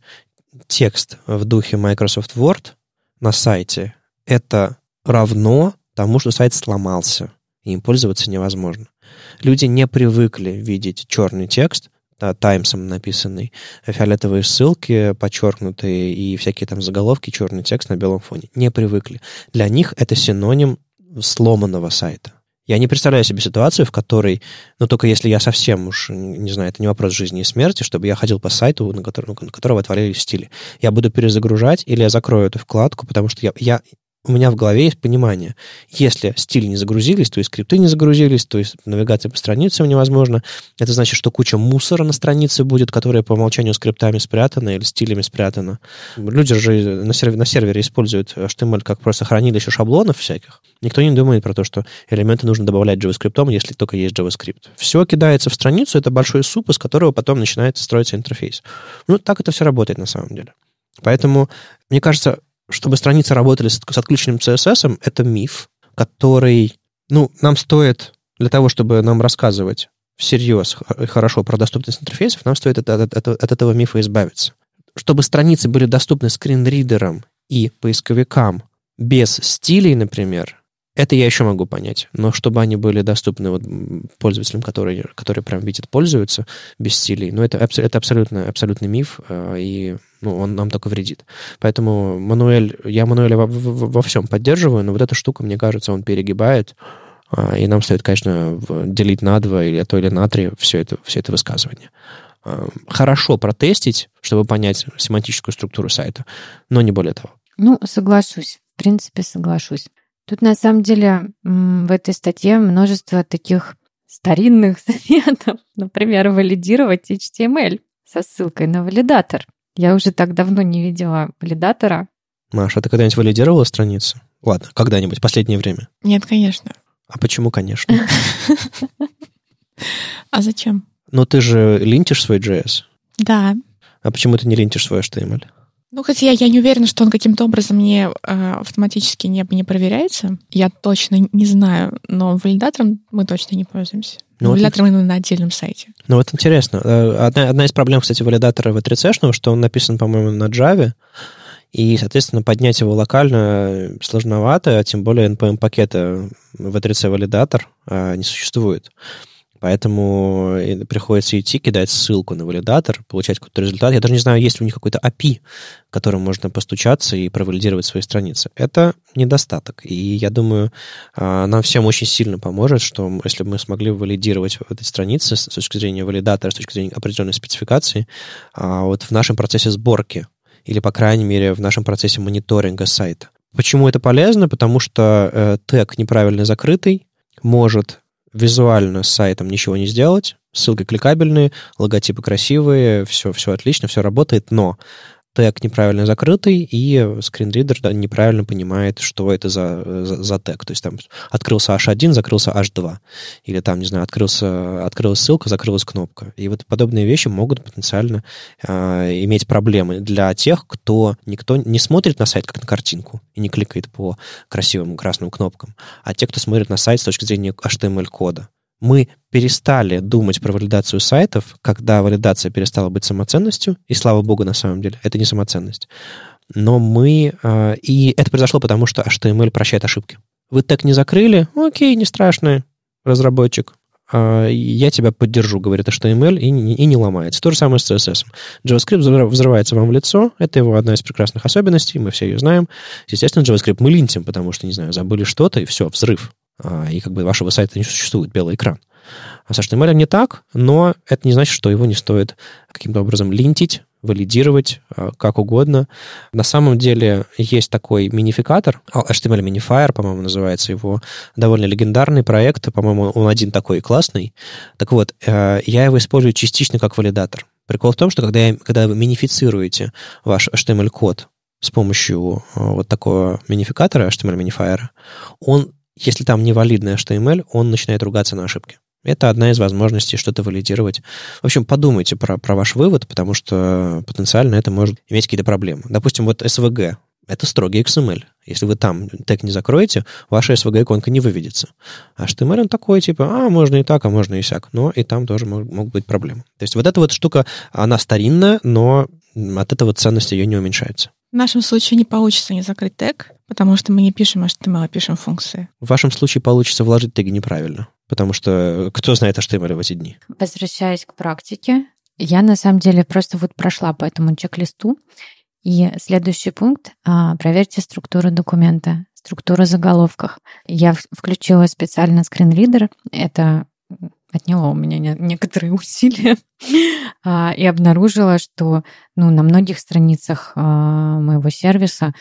C: текст в духе Microsoft Word на сайте это равно тому, что сайт сломался, и им пользоваться невозможно. Люди не привыкли видеть черный текст, да, таймсом написанный, фиолетовые ссылки подчеркнутые и всякие там заголовки, черный текст на белом фоне. Не привыкли. Для них это синоним сломанного сайта. Я не представляю себе ситуацию, в которой, ну, только если я совсем уж, не знаю, это не вопрос жизни и смерти, чтобы я ходил по сайту, на, который, на которого отвалились стили. Я буду перезагружать или я закрою эту вкладку, потому что я, я у меня в голове есть понимание. Если стили не загрузились, то и скрипты не загрузились, то есть навигация по страницам невозможно. Это значит, что куча мусора на странице будет, которая по умолчанию скриптами спрятана или стилями спрятана. Люди же на сервере, на сервере используют HTML как просто хранилище шаблонов всяких. Никто не думает про то, что элементы нужно добавлять JavaScript, если только есть JavaScript. Все кидается в страницу, это большой суп, из которого потом начинает строиться интерфейс. Ну, так это все работает на самом деле. Поэтому, мне кажется, чтобы страницы работали с, отключенным CSS, это миф, который, ну, нам стоит для того, чтобы нам рассказывать всерьез хорошо про доступность интерфейсов, нам стоит от, от, от, от этого мифа избавиться. Чтобы страницы были доступны скринридерам и поисковикам без стилей, например, это я еще могу понять. Но чтобы они были доступны вот пользователям, которые, которые прям видят, пользуются без стилей, ну, это, это абсолютно, абсолютный миф, э, и ну, он нам только вредит. Поэтому Мануэль, я Мануэля во, во, во всем поддерживаю, но вот эта штука, мне кажется, он перегибает, э, и нам стоит, конечно, делить на два или а то или на три все это, все это высказывание. Э, хорошо протестить, чтобы понять семантическую структуру сайта, но не более того.
B: Ну, соглашусь. В принципе, соглашусь. Тут на самом деле в этой статье множество таких старинных <laughs> советов. Например, валидировать HTML со ссылкой на валидатор. Я уже так давно не видела валидатора.
C: Маша, а ты когда-нибудь валидировала страницу? Ладно, когда-нибудь, в последнее время.
A: Нет, конечно.
C: А почему, конечно? <laughs>
A: А зачем?
C: Ну, ты же линтишь свой JS.
A: Да.
C: А почему ты не линтишь свой HTML?
A: Ну, хотя я, я не уверена, что он каким-то образом не э, автоматически не, не проверяется. Я точно не знаю, но валидатором мы точно не пользуемся. Ну, валидатором вот, именно на отдельном сайте.
C: Ну, вот интересно. Э, одна, одна из проблем, кстати, валидатора v 3 что он написан, по-моему, на Java, и, соответственно, поднять его локально сложновато, а тем более NPM-пакета v3c валидатор а, не существует. Поэтому приходится идти, кидать ссылку на валидатор, получать какой-то результат. Я даже не знаю, есть ли у них какой-то API, которым можно постучаться и провалидировать свои страницы. Это недостаток. И я думаю, а, нам всем очень сильно поможет, что если бы мы смогли валидировать эти страницы с точки зрения валидатора, с точки зрения определенной спецификации, а, вот в нашем процессе сборки или, по крайней мере, в нашем процессе мониторинга сайта. Почему это полезно? Потому что э, тег неправильно закрытый может визуально с сайтом ничего не сделать, ссылки кликабельные, логотипы красивые, все, все отлично, все работает, но тег неправильно закрытый, и скринридер неправильно понимает, что это за, за, за тег. То есть там открылся H1, закрылся H2. Или там, не знаю, открылся, открылась ссылка, закрылась кнопка. И вот подобные вещи могут потенциально э, иметь проблемы для тех, кто никто не смотрит на сайт как на картинку и не кликает по красивым красным кнопкам, а те, кто смотрит на сайт с точки зрения HTML-кода мы перестали думать про валидацию сайтов, когда валидация перестала быть самоценностью, и слава богу, на самом деле, это не самоценность. Но мы... Э, и это произошло потому, что HTML прощает ошибки. Вы так не закрыли? Окей, не страшно, разработчик. Э, я тебя поддержу, говорит HTML, и, и не ломается. То же самое с CSS. JavaScript взрывается вам в лицо. Это его одна из прекрасных особенностей, мы все ее знаем. Естественно, JavaScript мы линтим, потому что, не знаю, забыли что-то, и все, взрыв. А, и как бы вашего сайта не существует, белый экран. А с HTML не так, но это не значит, что его не стоит каким-то образом линтить, валидировать а, как угодно. На самом деле есть такой минификатор, HTML Minifier, по-моему, называется его, довольно легендарный проект, по-моему, он один такой классный. Так вот, э, я его использую частично как валидатор. Прикол в том, что когда, я, когда вы минифицируете ваш HTML-код с помощью вот такого минификатора, HTML Minifier, он если там невалидный HTML, он начинает ругаться на ошибки. Это одна из возможностей что-то валидировать. В общем, подумайте про, про ваш вывод, потому что потенциально это может иметь какие-то проблемы. Допустим, вот SVG — это строгий XML. Если вы там тег не закроете, ваша SVG-иконка не выведется. А HTML он такой, типа, а, можно и так, а можно и сяк. Но и там тоже могут, могут быть проблемы. То есть вот эта вот штука, она старинная, но от этого ценность ее не уменьшается.
A: В нашем случае не получится не закрыть тег, потому что мы не пишем HTML, а пишем функции.
C: В вашем случае получится вложить теги неправильно, потому что кто знает HTML в эти дни?
B: Возвращаясь к практике, я на самом деле просто вот прошла по этому чек-листу, и следующий пункт а, проверьте структуру документа. структура заголовков. Я включила специально скринридер. Это отняло у меня некоторые <laughs> усилия а, и обнаружила, что ну, на многих страницах а, моего сервиса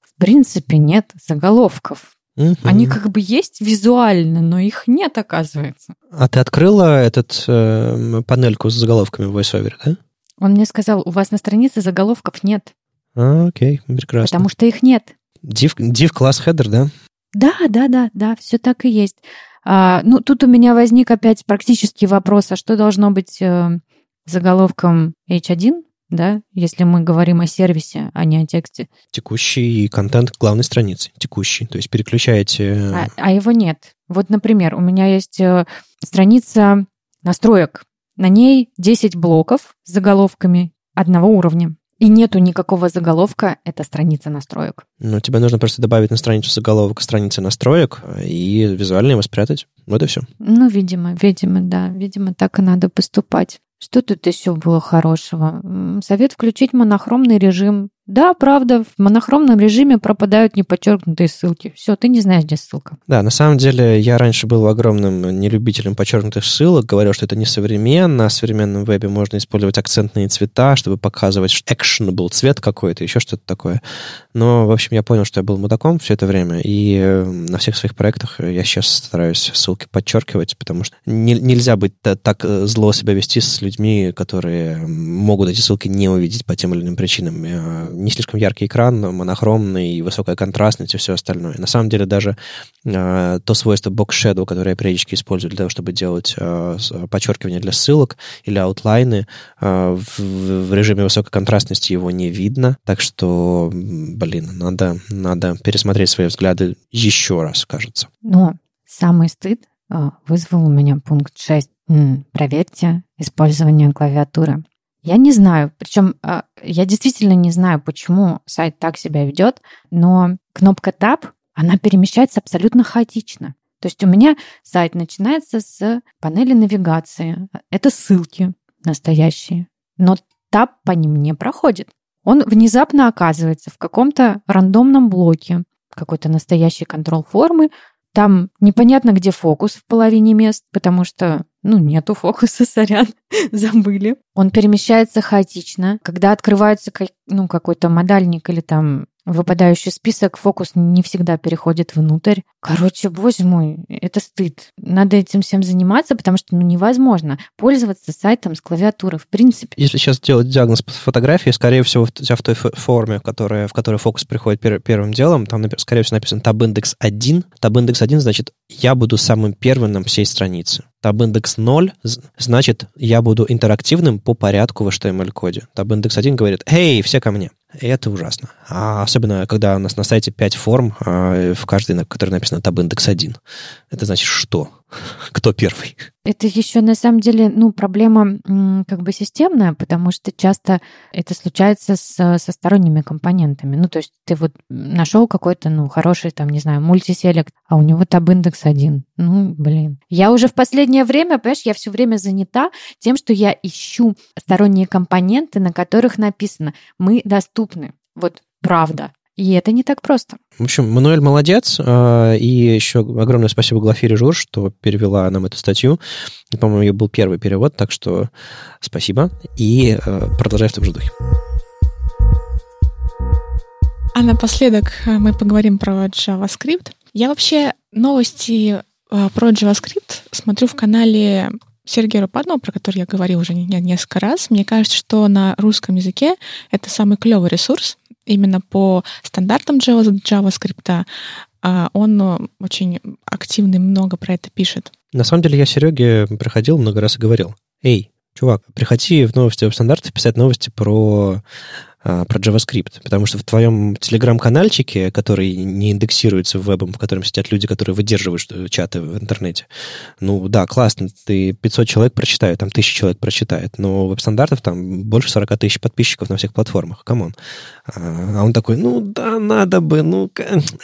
B: в принципе нет заголовков. Угу. Они как бы есть визуально, но их нет, оказывается.
C: А ты открыла этот э, панельку с заголовками в VoiceOver, да?
B: Он мне сказал, у вас на странице заголовков нет.
C: А, окей, прекрасно.
B: Потому что их нет.
C: Div, div класс header, да?
B: Да, да, да, да, все так и есть. А, ну, тут у меня возник опять практический вопрос, а что должно быть э, заголовком H1, да, если мы говорим о сервисе, а не о тексте?
C: Текущий контент главной страницы, текущий, то есть переключаете...
B: А, а его нет. Вот, например, у меня есть э, страница настроек, на ней 10 блоков с заголовками одного уровня. И нету никакого заголовка, это страница настроек.
C: Ну, тебе нужно просто добавить на страницу заголовок страницы настроек и визуально его спрятать. Вот и все.
B: Ну, видимо, видимо, да. Видимо, так и надо поступать. Что тут еще было хорошего? Совет включить монохромный режим да, правда, в монохромном режиме пропадают неподчеркнутые ссылки. Все, ты не знаешь, где ссылка.
C: Да, на самом деле я раньше был огромным нелюбителем подчеркнутых ссылок, говорил, что это не современно, в современном вебе можно использовать акцентные цвета, чтобы показывать actionable цвет какой-то, еще что-то такое. Но, в общем, я понял, что я был мудаком все это время, и э, на всех своих проектах я сейчас стараюсь ссылки подчеркивать, потому что не, нельзя быть так э, зло себя вести с людьми, которые могут эти ссылки не увидеть по тем или иным причинам не слишком яркий экран, монохромный, высокая контрастность и все остальное. На самом деле даже э, то свойство Box Shadow, которое я периодически использую для того, чтобы делать э, подчеркивание для ссылок или аутлайны, э, в, в режиме высокой контрастности его не видно. Так что, блин, надо, надо пересмотреть свои взгляды еще раз, кажется.
B: Но самый стыд э, вызвал у меня пункт 6. Проверьте использование клавиатуры. Я не знаю, причем а, я действительно не знаю, почему сайт так себя ведет, но кнопка Tab, она перемещается абсолютно хаотично. То есть у меня сайт начинается с панели навигации. Это ссылки настоящие. Но Tab по ним не проходит. Он внезапно оказывается в каком-то рандомном блоке, какой-то настоящий контроль формы. Там непонятно, где фокус в половине мест, потому что ну, нету фокуса, <laughs> сорян, забыли. Он перемещается хаотично. Когда открывается ну, какой-то модальник или там выпадающий список, фокус не всегда переходит внутрь. Короче, боже мой, это стыд. Надо этим всем заниматься, потому что ну, невозможно пользоваться сайтом с клавиатуры в принципе.
C: Если сейчас делать диагноз по фотографии, скорее всего, тебя в той форме, которая, в которой фокус приходит пер, первым делом, там, скорее всего, написано index 1. Tab index 1 значит, я буду самым первым на всей странице. Tab индекс 0 значит, я буду интерактивным по порядку в HTML-коде. Tab индекс 1 говорит, эй, все ко мне. И это ужасно. А особенно, когда у нас на сайте 5 форм, а в каждой, на которой написано Tab индекс 1. Это значит что? <laughs> Кто первый?
B: Это еще на самом деле, ну, проблема как бы системная, потому что часто это случается с, со сторонними компонентами. Ну, то есть ты вот нашел какой-то, ну, хороший, там, не знаю, мультиселект, а у него таб индекс один. Ну, блин. Я уже в последнее время, понимаешь, я все время занята тем, что я ищу сторонние компоненты, на которых написано «мы доступны». Вот правда. И это не так просто.
C: В общем, Мануэль молодец. А, и еще огромное спасибо Глафире Жур, что перевела нам эту статью. По-моему, ее был первый перевод, так что спасибо. И а, продолжай в том же духе.
A: А напоследок а, мы поговорим про JavaScript. Я вообще новости про JavaScript смотрю в канале Сергея Рупадного, про который я говорила уже несколько раз. Мне кажется, что на русском языке это самый клевый ресурс, именно по стандартам JavaScript, а, он э, очень активный, много про это пишет.
C: На самом деле я Сереге приходил много раз и говорил, эй, чувак, приходи в новости веб-стандартов писать новости про а, про JavaScript, потому что в твоем телеграм-канальчике, который не индексируется вебом, в котором сидят люди, которые выдерживают чаты в интернете, ну да, классно, ты 500 человек прочитают, там 1000 человек прочитает, но веб-стандартов там больше 40 тысяч подписчиков на всех платформах, come on. А, он такой, ну да, надо бы, ну,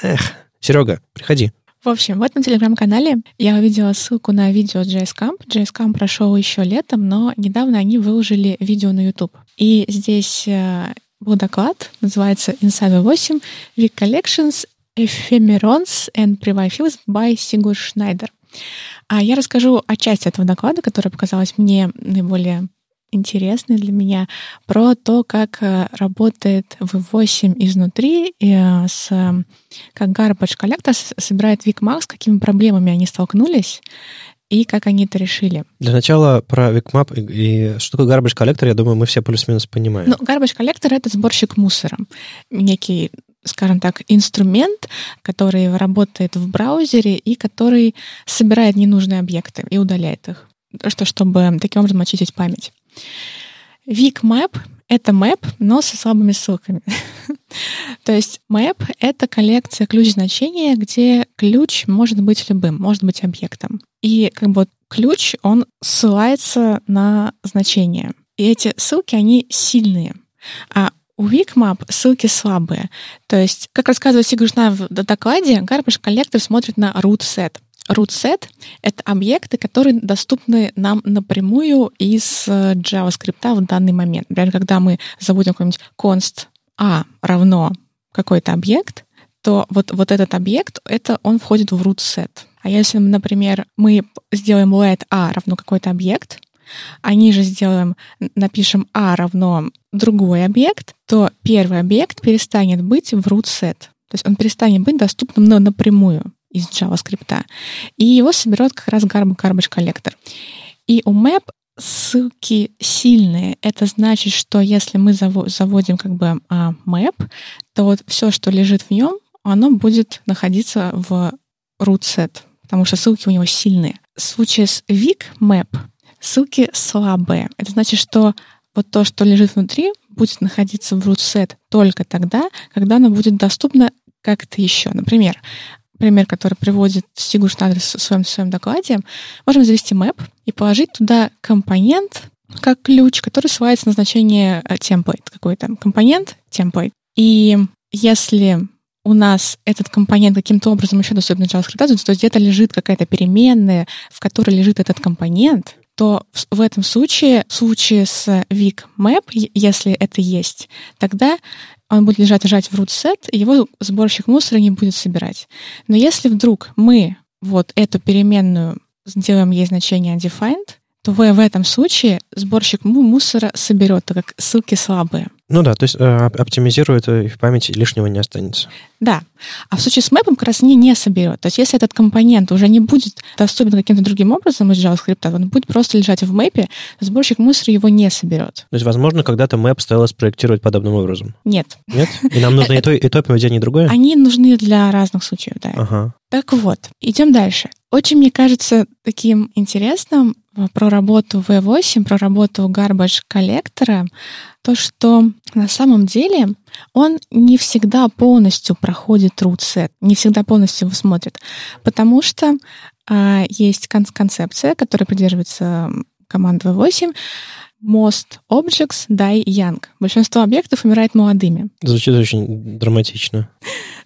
C: эх. Серега, приходи.
A: В общем, в этом телеграм-канале я увидела ссылку на видео JSCamp. JSCamp прошел еще летом, но недавно они выложили видео на YouTube. И здесь э, был доклад, называется Insider 8 Week Collections Ephemerons and Previous by Sigurd Schneider. А я расскажу о части этого доклада, которая показалась мне наиболее интересный для меня, про то, как э, работает V8 изнутри, э, с, как Garbage Collector собирает VicMax, с какими проблемами они столкнулись, и как они это решили.
C: Для начала про VicMap и, и что такое Garbage Collector, я думаю, мы все плюс-минус понимаем.
A: Ну, Garbage Collector — это сборщик мусора. Некий скажем так, инструмент, который работает в браузере и который собирает ненужные объекты и удаляет их, что, чтобы таким образом очистить память. VicMap — это map, но со слабыми ссылками. <laughs> То есть map — это коллекция ключ-значения, где ключ может быть любым, может быть объектом. И как бы ключ, он ссылается на значение. И эти ссылки, они сильные. А у Wikmap ссылки слабые. То есть, как рассказывает Сигуршна в докладе, Garbage Collector смотрит на root set. Root set — это объекты, которые доступны нам напрямую из э, JavaScript в данный момент. Например, когда мы заводим какой-нибудь const a равно какой-то объект, то вот, вот этот объект, это он входит в root set. А если, например, мы сделаем let a равно какой-то объект, а ниже сделаем, напишем a равно другой объект, то первый объект перестанет быть в root set. То есть он перестанет быть доступным напрямую из JavaScript. И его соберет как раз garbage collector. И у map ссылки сильные. Это значит, что если мы заводим как бы а, map, то вот все, что лежит в нем, оно будет находиться в root set, потому что ссылки у него сильные. В случае с Vic Map ссылки слабые. Это значит, что вот то, что лежит внутри, будет находиться в root set только тогда, когда оно будет доступно как-то еще. Например, пример, который приводит Сигур Шнайдер в своем, в своем докладе, можем завести map и положить туда компонент как ключ, который ссылается на значение э, template какой-то. Компонент template. И если у нас этот компонент каким-то образом еще доступен JavaScript, то где-то лежит какая-то переменная, в которой лежит этот компонент, то в этом случае, в случае с Vic Map, если это есть, тогда он будет лежать лежать в root set, и его сборщик мусора не будет собирать. Но если вдруг мы вот эту переменную сделаем ей значение undefined, то в, в этом случае сборщик мусора соберет, так как ссылки слабые.
C: Ну да, то есть э, оптимизирует, и в памяти лишнего не останется.
A: Да. А в случае с мэпом как раз не, не соберет. То есть если этот компонент уже не будет доступен каким-то другим образом из JavaScript, он будет просто лежать в мэпе, сборщик мусора его не соберет.
C: То есть, возможно, когда-то мэп стоило спроектировать подобным образом?
A: Нет.
C: Нет? И нам нужно и то, и то поведение, и другое?
A: Они нужны для разных случаев, да.
C: Ага.
A: Так вот, идем дальше. Очень, мне кажется, таким интересным э, про работу V8, про работу Garbage коллектора, то, что на самом деле он не всегда полностью проходит set, не всегда полностью его смотрит, потому что а, есть кон- концепция, которая придерживается команда V8, Most objects die young. Большинство объектов умирает молодыми.
C: Звучит очень драматично.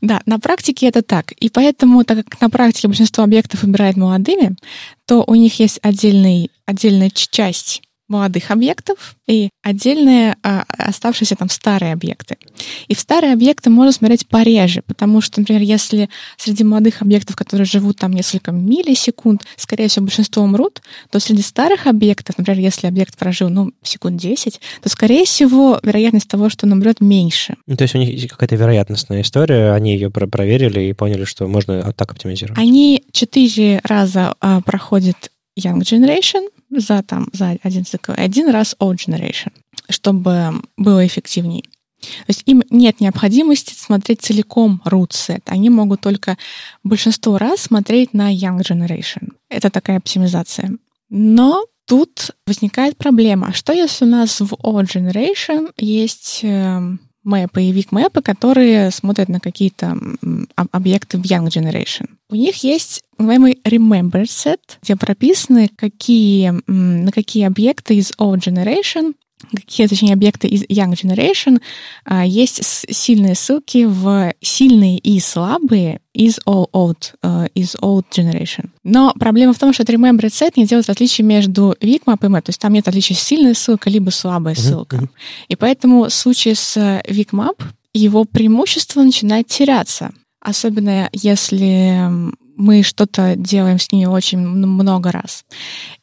A: Да, на практике это так. И поэтому, так как на практике большинство объектов умирает молодыми, то у них есть отдельный, отдельная часть молодых объектов и отдельные а, оставшиеся там старые объекты. И в старые объекты можно смотреть пореже, потому что, например, если среди молодых объектов, которые живут там несколько миллисекунд, скорее всего, большинство умрут, то среди старых объектов, например, если объект прожил, ну, секунд 10, то, скорее всего, вероятность того, что он умрет, меньше.
C: Ну, то есть у них есть какая-то вероятностная история, они ее про проверили и поняли, что можно так оптимизировать.
A: Они четыре раза а, проходят Young Generation, за, там, за один цикл, один раз Old Generation, чтобы было эффективнее. То есть им нет необходимости смотреть целиком root set. Они могут только большинство раз смотреть на Young Generation. Это такая оптимизация. Но тут возникает проблема. Что если у нас в Old Generation есть эм, мэпы и викмэпы, которые смотрят на какие-то объекты в Young Generation. У них есть называемый Remember Set, где прописаны, какие, на какие объекты из Old Generation какие, точнее, объекты из Young Generation, а, есть сильные ссылки в сильные и слабые из old, uh, из old generation. Но проблема в том, что remembered set не делает различия между VicMap и Map. То есть там нет отличия сильная ссылка, либо слабая ссылка. И поэтому в случае с VicMap его преимущество начинает теряться. Особенно если мы что-то делаем с ней очень много раз.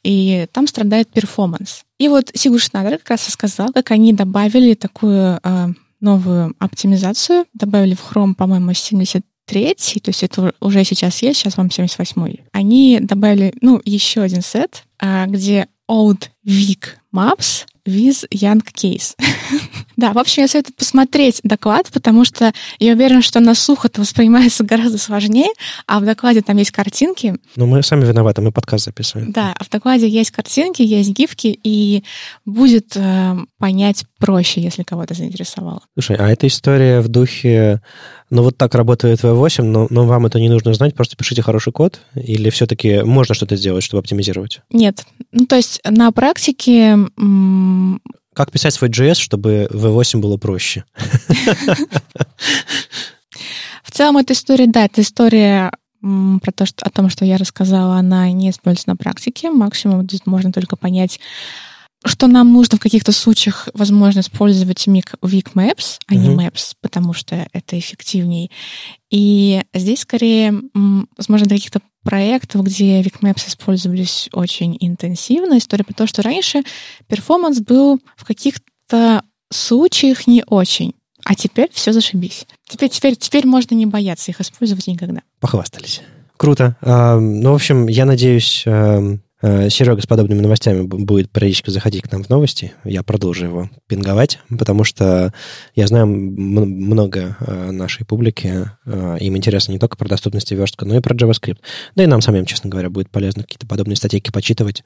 A: И там страдает перформанс. И вот Сигур Шнайдер как раз рассказал, как они добавили такую э, новую оптимизацию, добавили в Chrome, по-моему, 73 то есть это уже сейчас есть, сейчас вам 78 Они добавили, ну, еще один сет, э, где Old Week Maps with Young Case. <laughs> да, в общем, я советую посмотреть доклад, потому что я уверена, что на слух это воспринимается гораздо сложнее, а в докладе там есть картинки.
C: Ну, мы сами виноваты, мы подкаст записываем.
A: Да, а в докладе есть картинки, есть гифки, и будет э, понять проще, если кого-то заинтересовало.
C: Слушай, а эта история в духе, ну вот так работает V8, но, но вам это не нужно знать, просто пишите хороший код, или все-таки можно что-то сделать, чтобы оптимизировать?
A: Нет. Ну, то есть на практике
C: как писать свой JS, чтобы V8 было проще?
A: В целом, эта история, да, это история про то, что, о том, что я рассказала, она не используется на практике. Максимум здесь можно только понять, что нам нужно в каких-то случаях, возможно, использовать Weak Maps, а не Maps, потому что это эффективней. И здесь скорее, возможно, для каких-то проектов, где Weak Maps использовались очень интенсивно. История про то, что раньше перформанс был в каких-то случаях не очень. А теперь все зашибись. Теперь, теперь, теперь можно не бояться их использовать никогда.
C: Похвастались. Круто. Ну, в общем, я надеюсь, Э, Серега с подобными новостями будет периодически заходить к нам в новости. Я продолжу его пинговать, потому что я знаю много э, нашей публики. Э, им интересно не только про доступность и верстку, но и про JavaScript. Да и нам самим, честно говоря, будет полезно какие-то подобные статейки почитывать.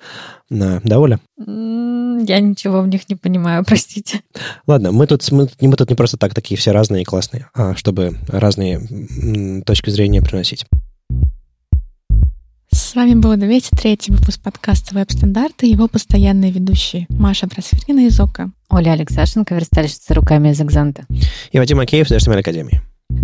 C: Да, Оля?
B: Я ничего в них не понимаю, <laughs> простите.
C: Ладно, мы тут, мы, мы тут не просто так такие все разные и классные, а чтобы разные точки зрения приносить.
A: С вами был 203 выпуск подкаста «Веб-стандарты» и его постоянные ведущие Маша Просвирнина из ОКО.
B: Оля Алексашенко, верстальщица руками из «Экзанта».
C: И Вадим Акеев из HTML Академии.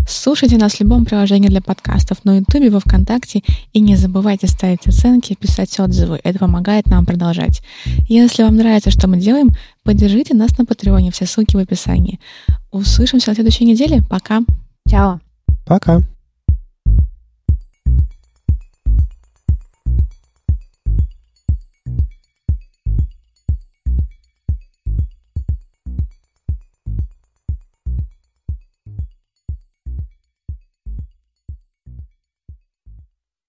A: Слушайте нас в любом приложении для подкастов на Ютубе, во Вконтакте. И не забывайте ставить оценки, писать отзывы. Это помогает нам продолжать. Если вам нравится, что мы делаем, поддержите нас на Патреоне. Все ссылки в описании. Услышимся на следующей неделе. Пока.
B: Чао.
C: Пока.